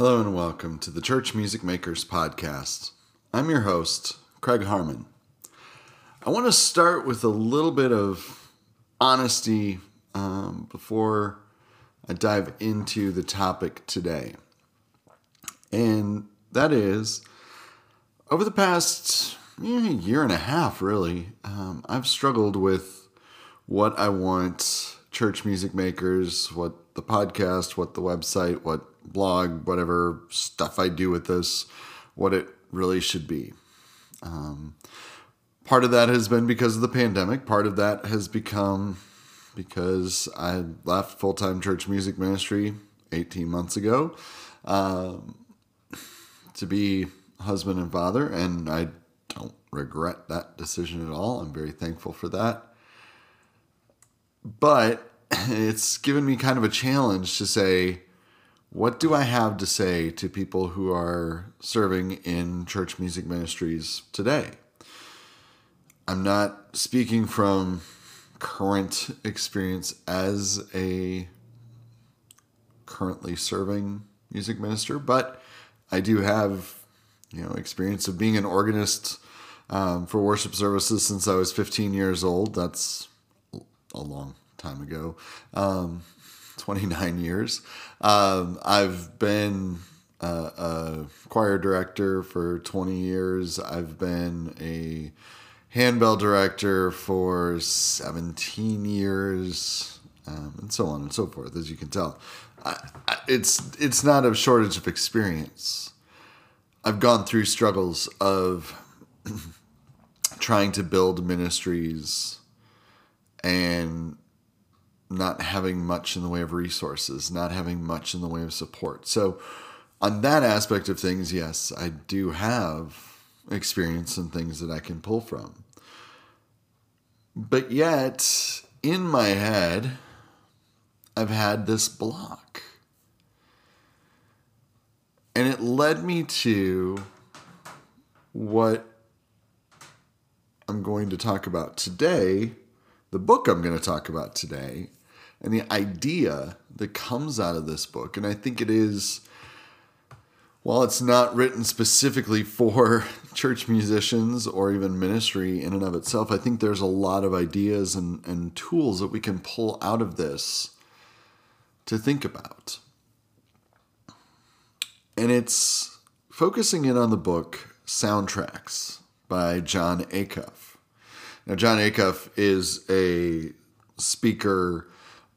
Hello and welcome to the Church Music Makers Podcast. I'm your host, Craig Harmon. I want to start with a little bit of honesty um, before I dive into the topic today. And that is, over the past year and a half, really, um, I've struggled with what I want church music makers, what the podcast, what the website, what blog, whatever stuff I do with this, what it really should be. Um, part of that has been because of the pandemic. Part of that has become because I left full time church music ministry 18 months ago um, to be husband and father, and I don't regret that decision at all. I'm very thankful for that. But it's given me kind of a challenge to say, what do I have to say to people who are serving in church music ministries today? I'm not speaking from current experience as a currently serving music minister, but I do have, you know, experience of being an organist um, for worship services since I was 15 years old. That's a long time ago. Um, 29 years. Um, I've been a, a, choir director for 20 years. I've been a handbell director for 17 years, um, and so on and so forth. As you can tell, I, I, it's it's not a shortage of experience. I've gone through struggles of trying to build ministries and not having much in the way of resources, not having much in the way of support. So, on that aspect of things, yes, I do have experience and things that I can pull from. But yet, in my head, I've had this block. And it led me to what I'm going to talk about today, the book I'm going to talk about today, and the idea that comes out of this book. And I think it is, while it's not written specifically for church musicians or even ministry in and of itself, I think there's a lot of ideas and, and tools that we can pull out of this to think about. And it's focusing in on the book Soundtracks by Jon Acuff. Now, Jon Acuff is a speaker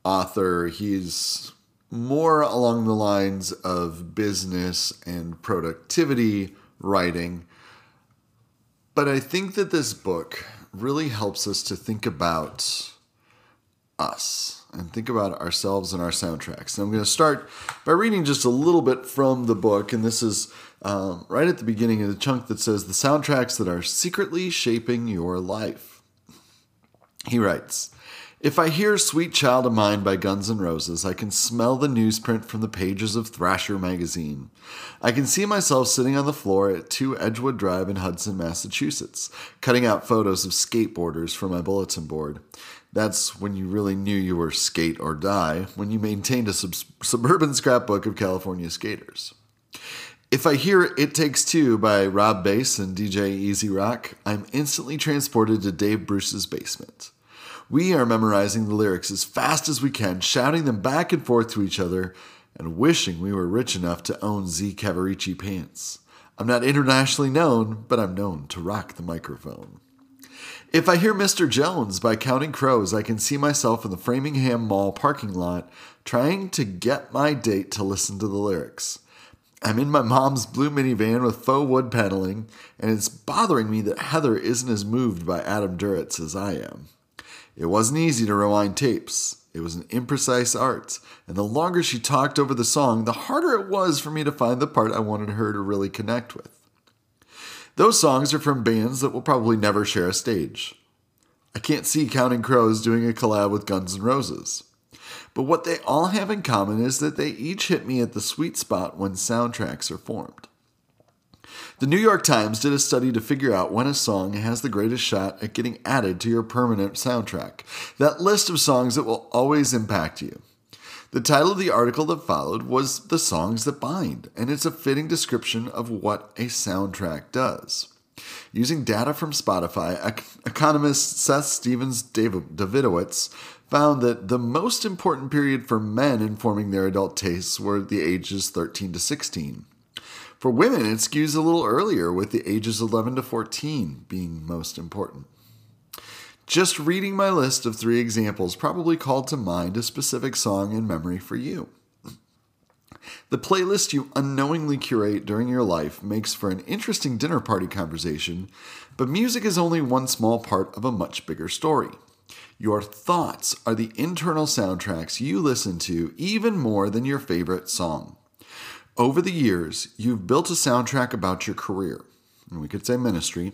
author. He's more along the lines of business and productivity writing. But I think that this book really helps us to think about us and think about ourselves and our soundtracks. And I'm going to start by reading just a little bit from the book. And this is um, right at the beginning of the chunk that says the soundtracks that are secretly shaping your life. He writes, if I hear Sweet Child of Mine by Guns N' Roses, I can smell the newsprint from the pages of Thrasher magazine. I can see myself sitting on the floor at 2 Edgewood Drive in Hudson, Massachusetts, cutting out photos of skateboarders for my bulletin board. That's when you really knew you were skate or die, when you maintained a sub- suburban scrapbook of California skaters. If I hear It Takes Two by Rob Base and DJ E-Z Rock, I'm instantly transported to Dave Bruce's basement. We are memorizing the lyrics as fast as we can, shouting them back and forth to each other, and wishing we were rich enough to own Z Cavaricci pants. I'm not internationally known, but I'm known to rock the microphone. If I hear Mr. Jones by Counting Crows, I can see myself in the Framingham Mall parking lot trying to get my date to listen to the lyrics. I'm in my mom's blue minivan with faux wood paneling, and it's bothering me that Heather isn't as moved by Adam Duritz as I am. It wasn't easy to rewind tapes. It was an imprecise art, and the longer she talked over the song, the harder it was for me to find the part I wanted her to really connect with. Those songs are from bands that will probably never share a stage. I can't see Counting Crows doing a collab with Guns N' Roses. But what they all have in common is that they each hit me at the sweet spot when soundtracks are formed. The New York Times did a study to figure out when a song has the greatest shot at getting added to your permanent soundtrack, that list of songs that will always impact you. The title of the article that followed was The Songs That Bind, and it's a fitting description of what a soundtrack does. Using data from Spotify, economist Seth Stephens Davidowitz found that the most important period for men in forming their adult tastes were the ages 13 to 16. For women, it skews a little earlier, with the ages 11 to 14 being most important. Just reading my list of three examples probably called to mind a specific song in memory for you. The playlist you unknowingly curate during your life makes for an interesting dinner party conversation, but music is only one small part of a much bigger story. Your thoughts are the internal soundtracks you listen to even more than your favorite song. Over the years, you've built a soundtrack about your career, and we could say ministry.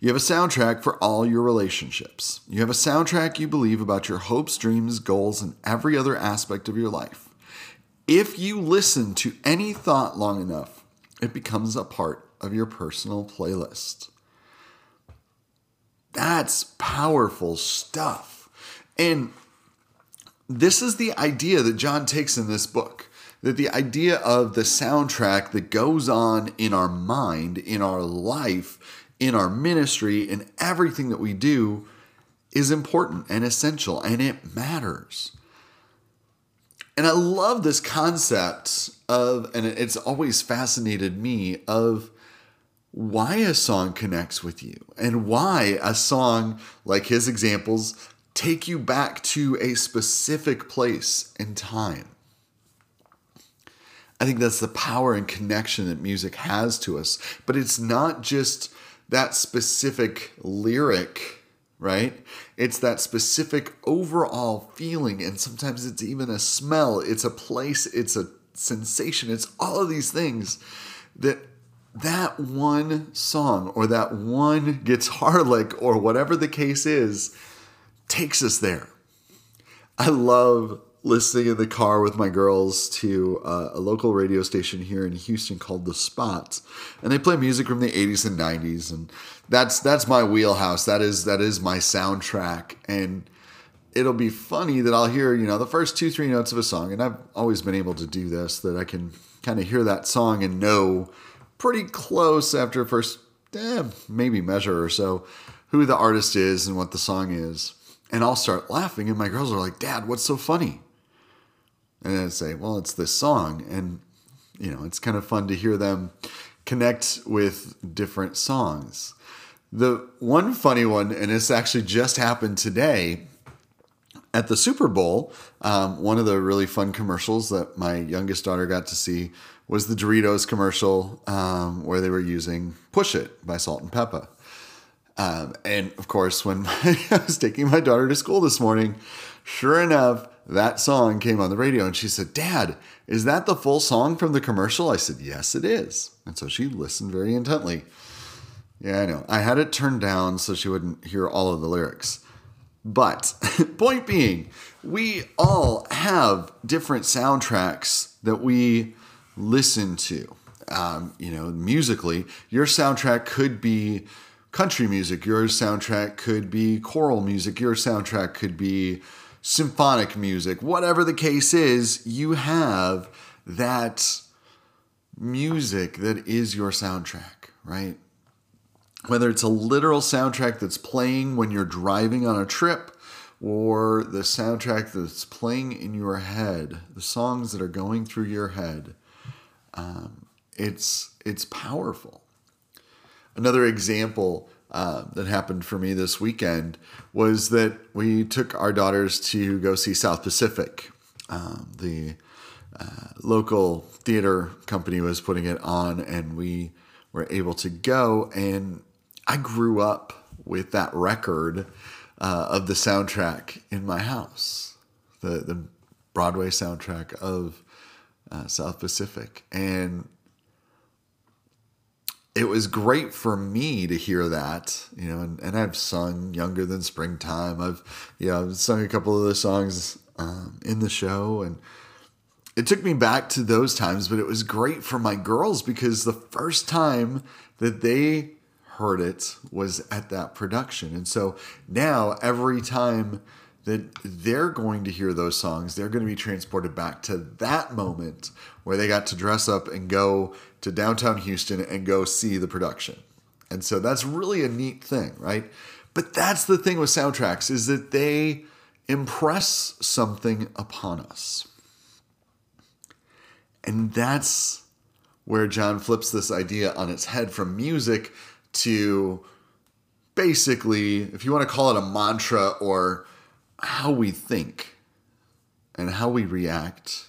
You have a soundtrack for all your relationships. You have a soundtrack you believe about your hopes, dreams, goals, and every other aspect of your life. If you listen to any thought long enough, it becomes a part of your personal playlist. That's powerful stuff. And this is the idea that Jon takes in this book that the idea of the soundtrack that goes on in our mind, in our life, in our ministry, in everything that we do is important and essential and it matters. And I love this concept of, and it's always fascinated me, of why a song connects with you and why a song, like his examples, take you back to a specific place and time. I think that's the power and connection that music has to us. But it's not just that specific lyric, right? It's that specific overall feeling. And sometimes it's even a smell, it's a place, it's a sensation, it's all of these things that that one song or that one guitar lick or whatever the case is takes us there. I love listening in the car with my girls to uh, a local radio station here in Houston called The Spot, and they play music from the 80s and 90s, and that's that's my wheelhouse. That is that is my soundtrack, and it'll be funny that I'll hear you know the first two three notes of a song, and I've always been able to do this that I can kind of hear that song and know pretty close after first eh, maybe measure or so who the artist is and what the song is. And I'll start laughing, and my girls are like, Dad, what's so funny? And I'd say, well, it's this song, and you know, it's kind of fun to hear them connect with different songs. The one funny one, and this actually just happened today at the Super Bowl. Um, one of the really fun commercials that my youngest daughter got to see was the Doritos commercial um, where they were using "Push It" by Salt-N-Pepa. Um, and of course, when I was taking my daughter to school this morning, sure enough, that song came on the radio and she said, Dad, is that the full song from the commercial? I said, Yes, it is. And so she listened very intently. Yeah, I know. I had it turned down so she wouldn't hear all of the lyrics. But point being, we all have different soundtracks that we listen to. Um, you know, musically, your soundtrack could be country music, your soundtrack could be choral music, your soundtrack could be symphonic music, whatever the case is, you have that music that is your soundtrack, right? Whether it's a literal soundtrack that's playing when you're driving on a trip or the soundtrack that's playing in your head, the songs that are going through your head, um, it's it's powerful. Another example uh, that happened for me this weekend was that we took our daughters to go see South Pacific. Um, the uh, local theater company was putting it on, and we were able to go. And I grew up with that record uh, of the soundtrack in my house, the the Broadway soundtrack of uh, South Pacific, and it was great for me to hear that, you know, and, and I've sung Younger Than Springtime. I've, you know, I've sung a couple of the songs um, in the show and it took me back to those times, but it was great for my girls because the first time that they heard it was at that production. And so now every time that they're going to hear those songs. They're going to be transported back to that moment where they got to dress up and go to downtown Houston and go see the production. And so that's really a neat thing, right? But that's the thing with soundtracks is that they impress something upon us. And that's where Jon flips this idea on its head from music to basically, if you want to call it a mantra or how we think and how we react,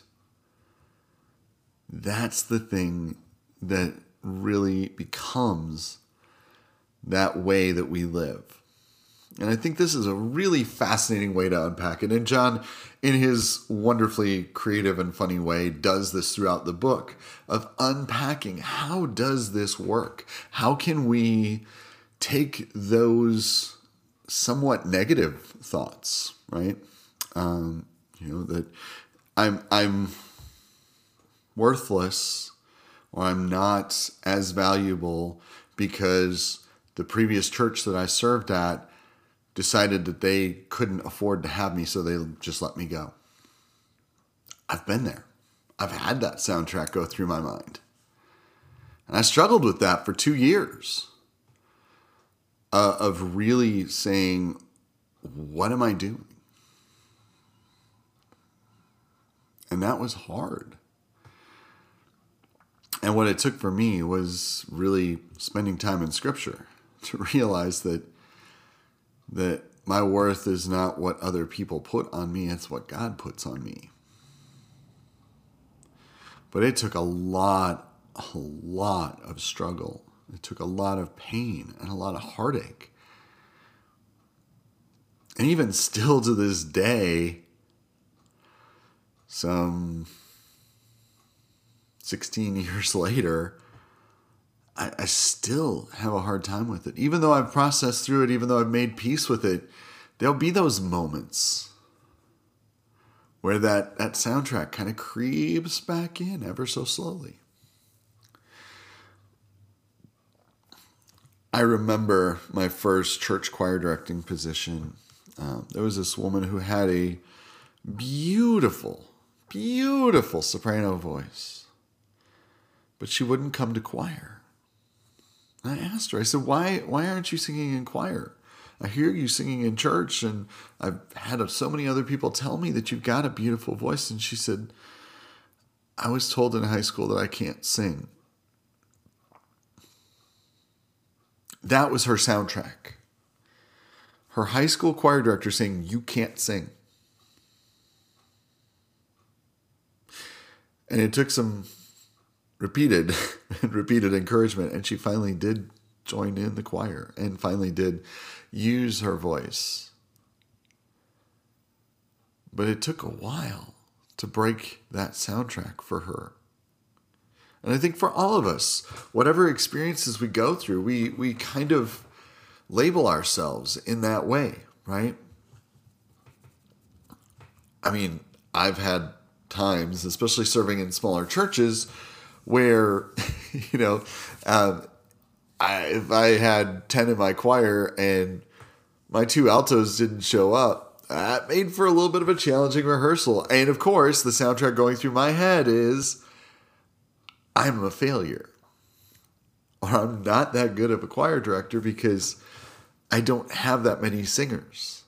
that's the thing that really becomes that way that we live. And I think this is a really fascinating way to unpack it. And Jon, in his wonderfully creative and funny way, does this throughout the book of unpacking how does this work? How can we take those somewhat negative thoughts, right? Um, you know that I'm I'm worthless or I'm not as valuable because the previous church that I served at decided that they couldn't afford to have me, so they just let me go. I've been there. I've had that soundtrack go through my mind. And I struggled with that for two years uh, of really saying, What am I doing? And that was hard. And what it took for me was really spending time in scripture to realize that that my worth is not what other people put on me, it's what God puts on me. But it took a lot, a lot of struggle. It took a lot of pain and a lot of heartache. And even still to this day, some 16 years later, I, I still have a hard time with it. Even though I've processed through it, even though I've made peace with it, there'll be those moments where that, that soundtrack kind of creeps back in ever so slowly. I remember my first church choir directing position. Um, there was this woman who had a beautiful, beautiful soprano voice, but she wouldn't come to choir. I asked her, I said, why, why aren't you singing in choir? I hear you singing in church, and I've had so many other people tell me that you've got a beautiful voice. And she said, I was told in high school that I can't sing. That was her soundtrack. Her high school choir director saying, You can't sing. And it took some repeated and repeated encouragement. And she finally did join in the choir and finally did use her voice. But it took a while to break that soundtrack for her. And I think for all of us, whatever experiences we go through, we, we kind of label ourselves in that way, right? I mean, I've had times, especially serving in smaller churches, where you know um, I, if I had 10 in my choir and my two altos didn't show up, that made for a little bit of a challenging rehearsal. And of course, the soundtrack going through my head is I'm a failure. Or I'm not that good of a choir director because I don't have that many singers,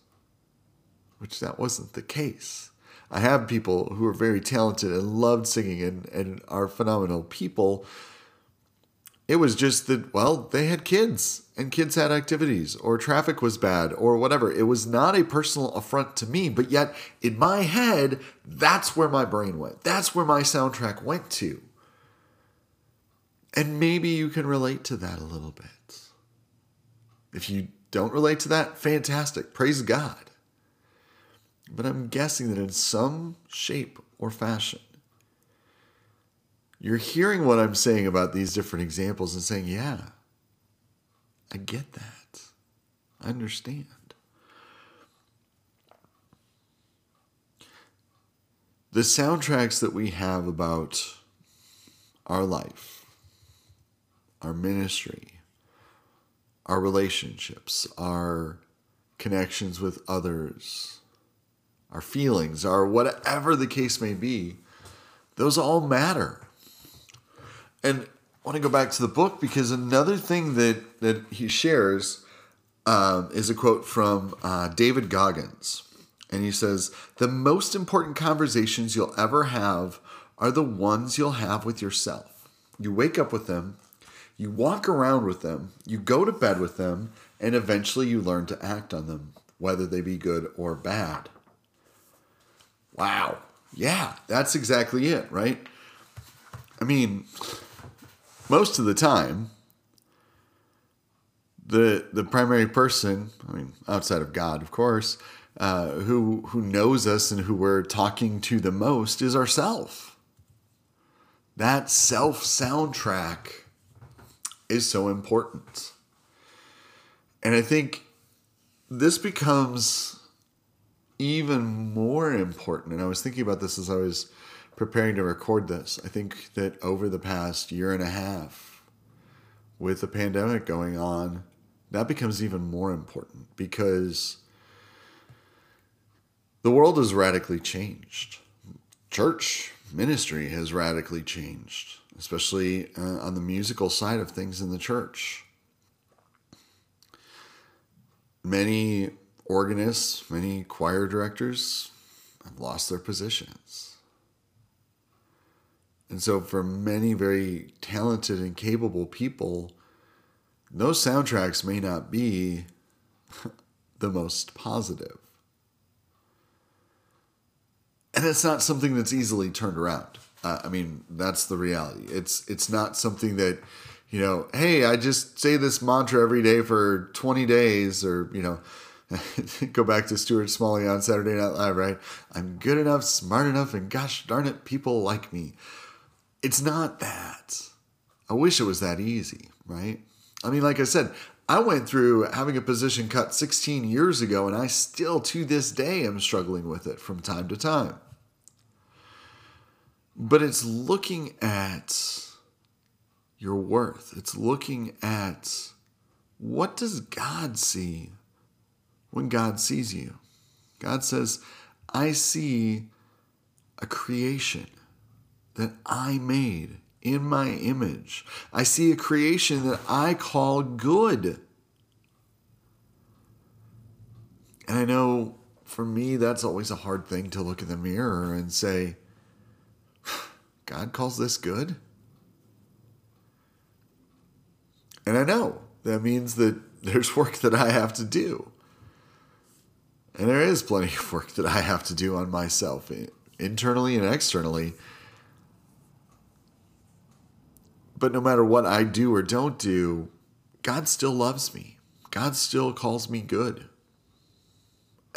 which that wasn't the case. I have people who are very talented and loved singing and, and are phenomenal people. It was just that, well, they had kids and kids had activities or traffic was bad or whatever. It was not a personal affront to me, but yet in my head, that's where my brain went. That's where my soundtrack went to. And maybe you can relate to that a little bit. If you don't relate to that, fantastic. Praise God. But I'm guessing that in some shape or fashion, you're hearing what I'm saying about these different examples and saying, yeah, I get that. I understand. The soundtracks that we have about our life, our ministry, our relationships, our connections with others, our feelings, our whatever the case may be, those all matter. And I want to go back to the book because another thing that, that he shares um, is a quote from uh, David Goggins. And he says, The most important conversations you'll ever have are the ones you'll have with yourself. You wake up with them, you walk around with them, you go to bed with them, and eventually you learn to act on them, whether they be good or bad. Wow. Yeah, that's exactly it, right? I mean, most of the time, the the primary person, I mean, outside of God, of course, uh, who who knows us and who we're talking to the most is ourself. That self soundtrack is so important, and I think this becomes even more important. And I was thinking about this as I was preparing to record this. I think that over the past year and a half, with the pandemic going on, that becomes even more important because the world has radically changed. Church ministry has radically changed, especially uh, on the musical side of things in the church. Many organists, many choir directors have lost their positions. And so, for many very talented and capable people, those soundtracks may not be the most positive. And it's not something that's easily turned around. Uh, I mean, that's the reality. It's it's not something that, you know, hey, I just say this mantra every day for 20 days or, you know, go back to Stuart Smalley on Saturday Night Live, right? I'm good enough, smart enough, and gosh darn it, people like me. It's not that. I wish it was that easy, right? I mean, like I said, I went through having a position cut 16 years ago, and I still to this day am struggling with it from time to time. But it's looking at your worth, it's looking at what does God see when God sees you. God says, I see a creation that I made in my image. I see a creation that I call good. And I know for me, that's always a hard thing to look in the mirror and say, God calls this good? And I know that means that there's work that I have to do. And there is plenty of work that I have to do on myself, internally and externally. But no matter what I do or don't do, God still loves me. God still calls me good.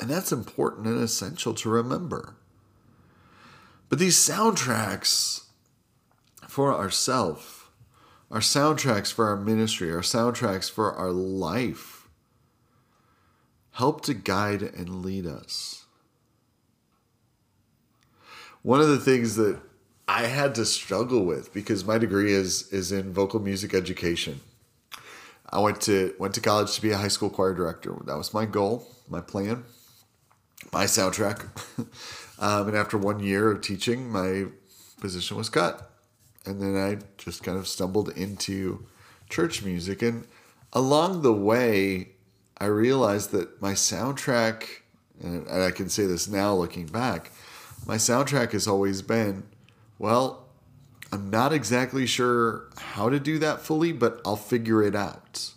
And that's important and essential to remember. But these soundtracks for ourself, our soundtracks for our ministry, our soundtracks for our life, help to guide and lead us. One of the things that I had to struggle with because my degree is is in vocal music education. I went to went to college to be a high school choir director. That was my goal, my plan, my soundtrack. um, and after one year of teaching, my position was cut, and then I just kind of stumbled into church music. And along the way, I realized that my soundtrack, and I can say this now looking back, my soundtrack has always been, well, I'm not exactly sure how to do that fully, but I'll figure it out.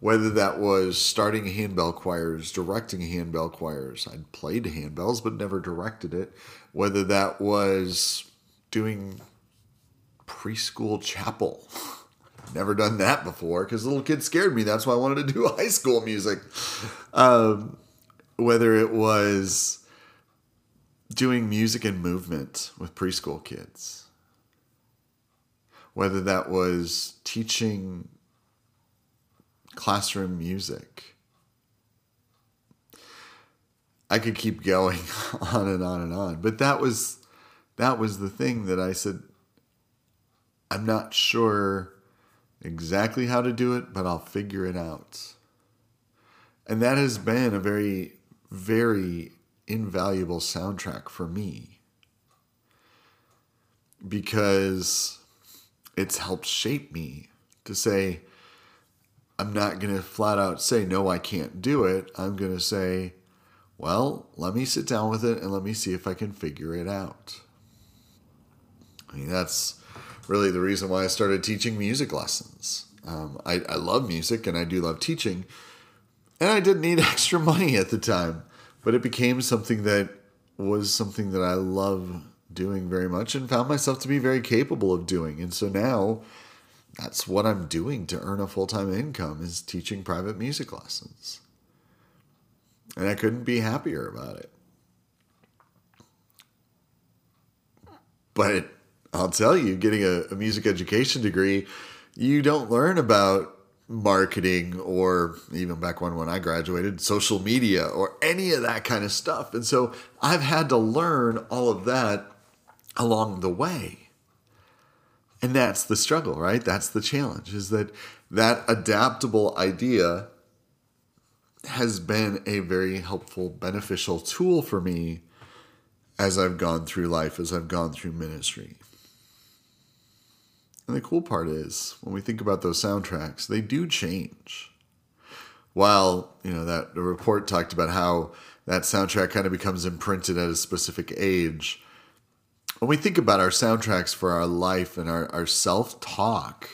Whether that was starting handbell choirs, directing handbell choirs, I'd played handbells but never directed it. Whether that was doing preschool chapel Never done that before because little kids scared me. That's why I wanted to do high school music. Um, whether it was doing music and movement with preschool kids, whether that was teaching classroom music. I could keep going on and on and on, but that was that was the thing that I said I'm not sure exactly how to do it, but I'll figure it out. And that has been a very, very invaluable soundtrack for me because it's helped shape me to say, I'm not going to flat out say, no, I can't do it. I'm going to say, well, let me sit down with it and let me see if I can figure it out. I mean, that's really the reason why I started teaching music lessons. Um, I, I love music and I do love teaching, and I didn't need extra money at the time, but it became something that was something that I love doing very much and found myself to be very capable of doing. And so now that's what I'm doing to earn a full-time income is teaching private music lessons. And I couldn't be happier about it. But I'll tell you, getting a, a music education degree, you don't learn about marketing or even back when when I graduated social media or any of that kind of stuff. And so I've had to learn all of that along the way. And that's the struggle, right? That's the challenge is that that adaptable idea has been a very helpful beneficial tool for me as I've gone through life, as I've gone through ministry. And the cool part is, when we think about those soundtracks, they do change. While, you know, that report talked about how that soundtrack kind of becomes imprinted at a specific age, when we think about our soundtracks for our life and our, our self talk,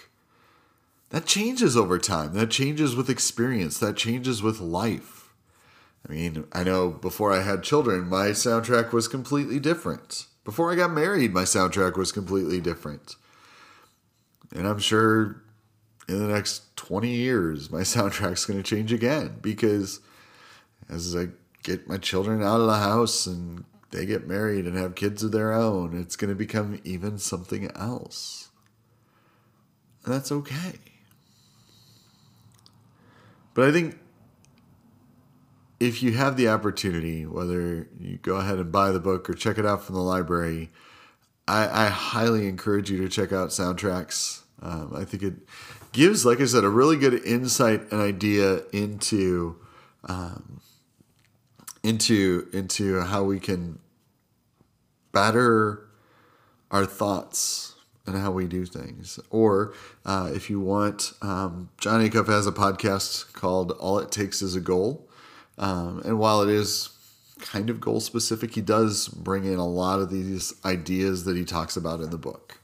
that changes over time. That changes with experience. That changes with life. I mean, I know before I had children, my soundtrack was completely different. Before I got married, my soundtrack was completely different. And I'm sure in the next 20 years, my soundtrack's going to change again because as I get my children out of the house and they get married and have kids of their own, it's going to become even something else. And that's okay. But I think if you have the opportunity, whether you go ahead and buy the book or check it out from the library, I, I highly encourage you to check out soundtracks. Um, I think it gives, like I said, a really good insight and idea into um, into into how we can better our thoughts and how we do things. Or uh, if you want, um, Acuff has a podcast called "All It Takes Is a Goal," um, and while it is kind of goal specific, he does bring in a lot of these ideas that he talks about in the book.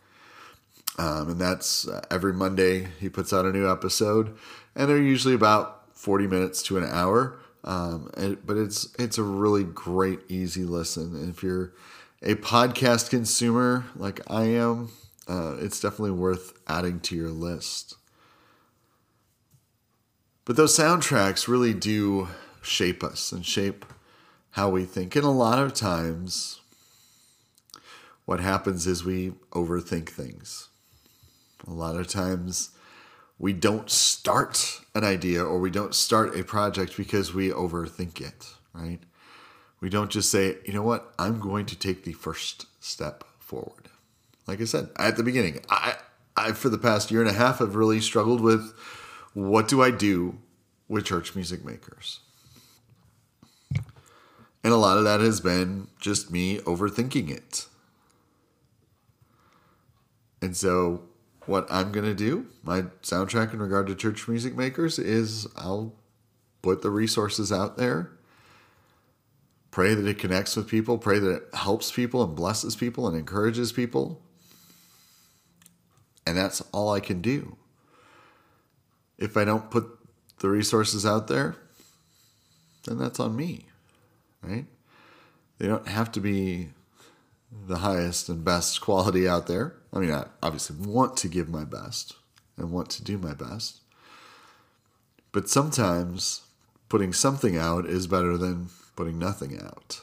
Um, and that's uh, every Monday he puts out a new episode, and they're usually about forty minutes to an hour. Um, and, but it's it's a really great, easy listen. And if you're a podcast consumer like I am, uh, it's definitely worth adding to your list. But those soundtracks really do shape us and shape how we think. And a lot of times, what happens is we overthink things. A lot of times, we don't start an idea or we don't start a project because we overthink it, right? We don't just say, you know what, I'm going to take the first step forward. Like I said at the beginning, I, I for the past year and a half have really struggled with what do I do with church music makers? And a lot of that has been just me overthinking it. And so, what I'm going to do, my soundtrack in regard to church music makers, is I'll put the resources out there, pray that it connects with people, pray that it helps people and blesses people and encourages people. And that's all I can do. If I don't put the resources out there, then that's on me right? They don't have to be the highest and best quality out there. I mean, I obviously want to give my best and want to do my best. But sometimes putting something out is better than putting nothing out.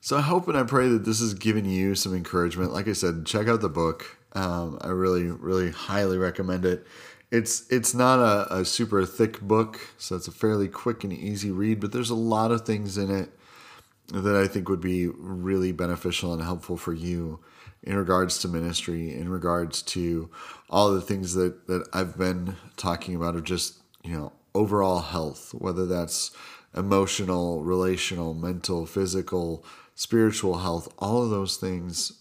So I hope and I pray that this has given you some encouragement. Like I said, check out the book. Um, I really, really highly recommend it. It's it's not a, a super thick book, so it's a fairly quick and easy read, but there's a lot of things in it that I think would be really beneficial and helpful for you in regards to ministry, in regards to all the things that, that I've been talking about of just, you know, overall health, whether that's emotional, relational, mental, physical, spiritual health, all of those things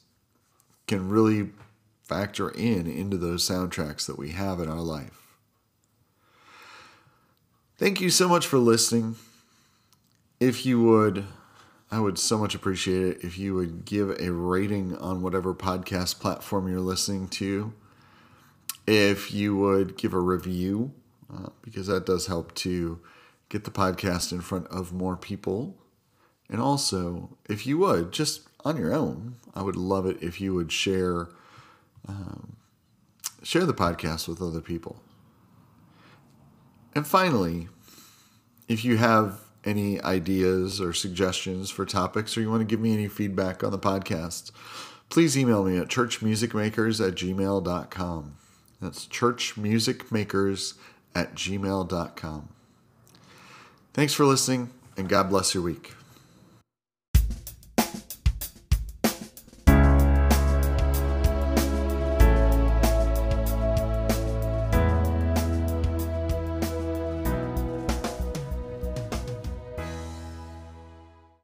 can really factor in into those soundtracks that we have in our life. Thank you so much for listening. If you would, I would so much appreciate it if you would give a rating on whatever podcast platform you're listening to. If you would give a review, uh, because that does help to get the podcast in front of more people. And also, if you would, just on your own, I would love it if you would share um, share the podcast with other people. And finally, if you have any ideas or suggestions for topics or you want to give me any feedback on the podcast, please email me at churchmusicmakers at gmail.com. That's churchmusicmakers at gmail.com. Thanks for listening, and God bless your week.